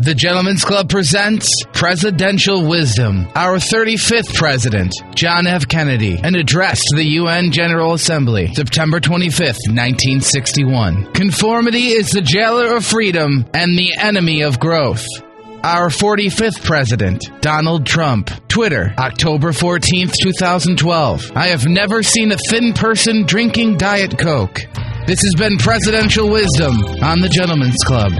The Gentlemen's Club presents Presidential Wisdom. Our 35th President, John F. Kennedy, an address to the UN General Assembly, September 25th, 1961. Conformity is the jailer of freedom and the enemy of growth. Our 45th President, Donald Trump. Twitter, October 14th, 2012. I have never seen a thin person drinking Diet Coke. This has been Presidential Wisdom on the Gentlemen's Club.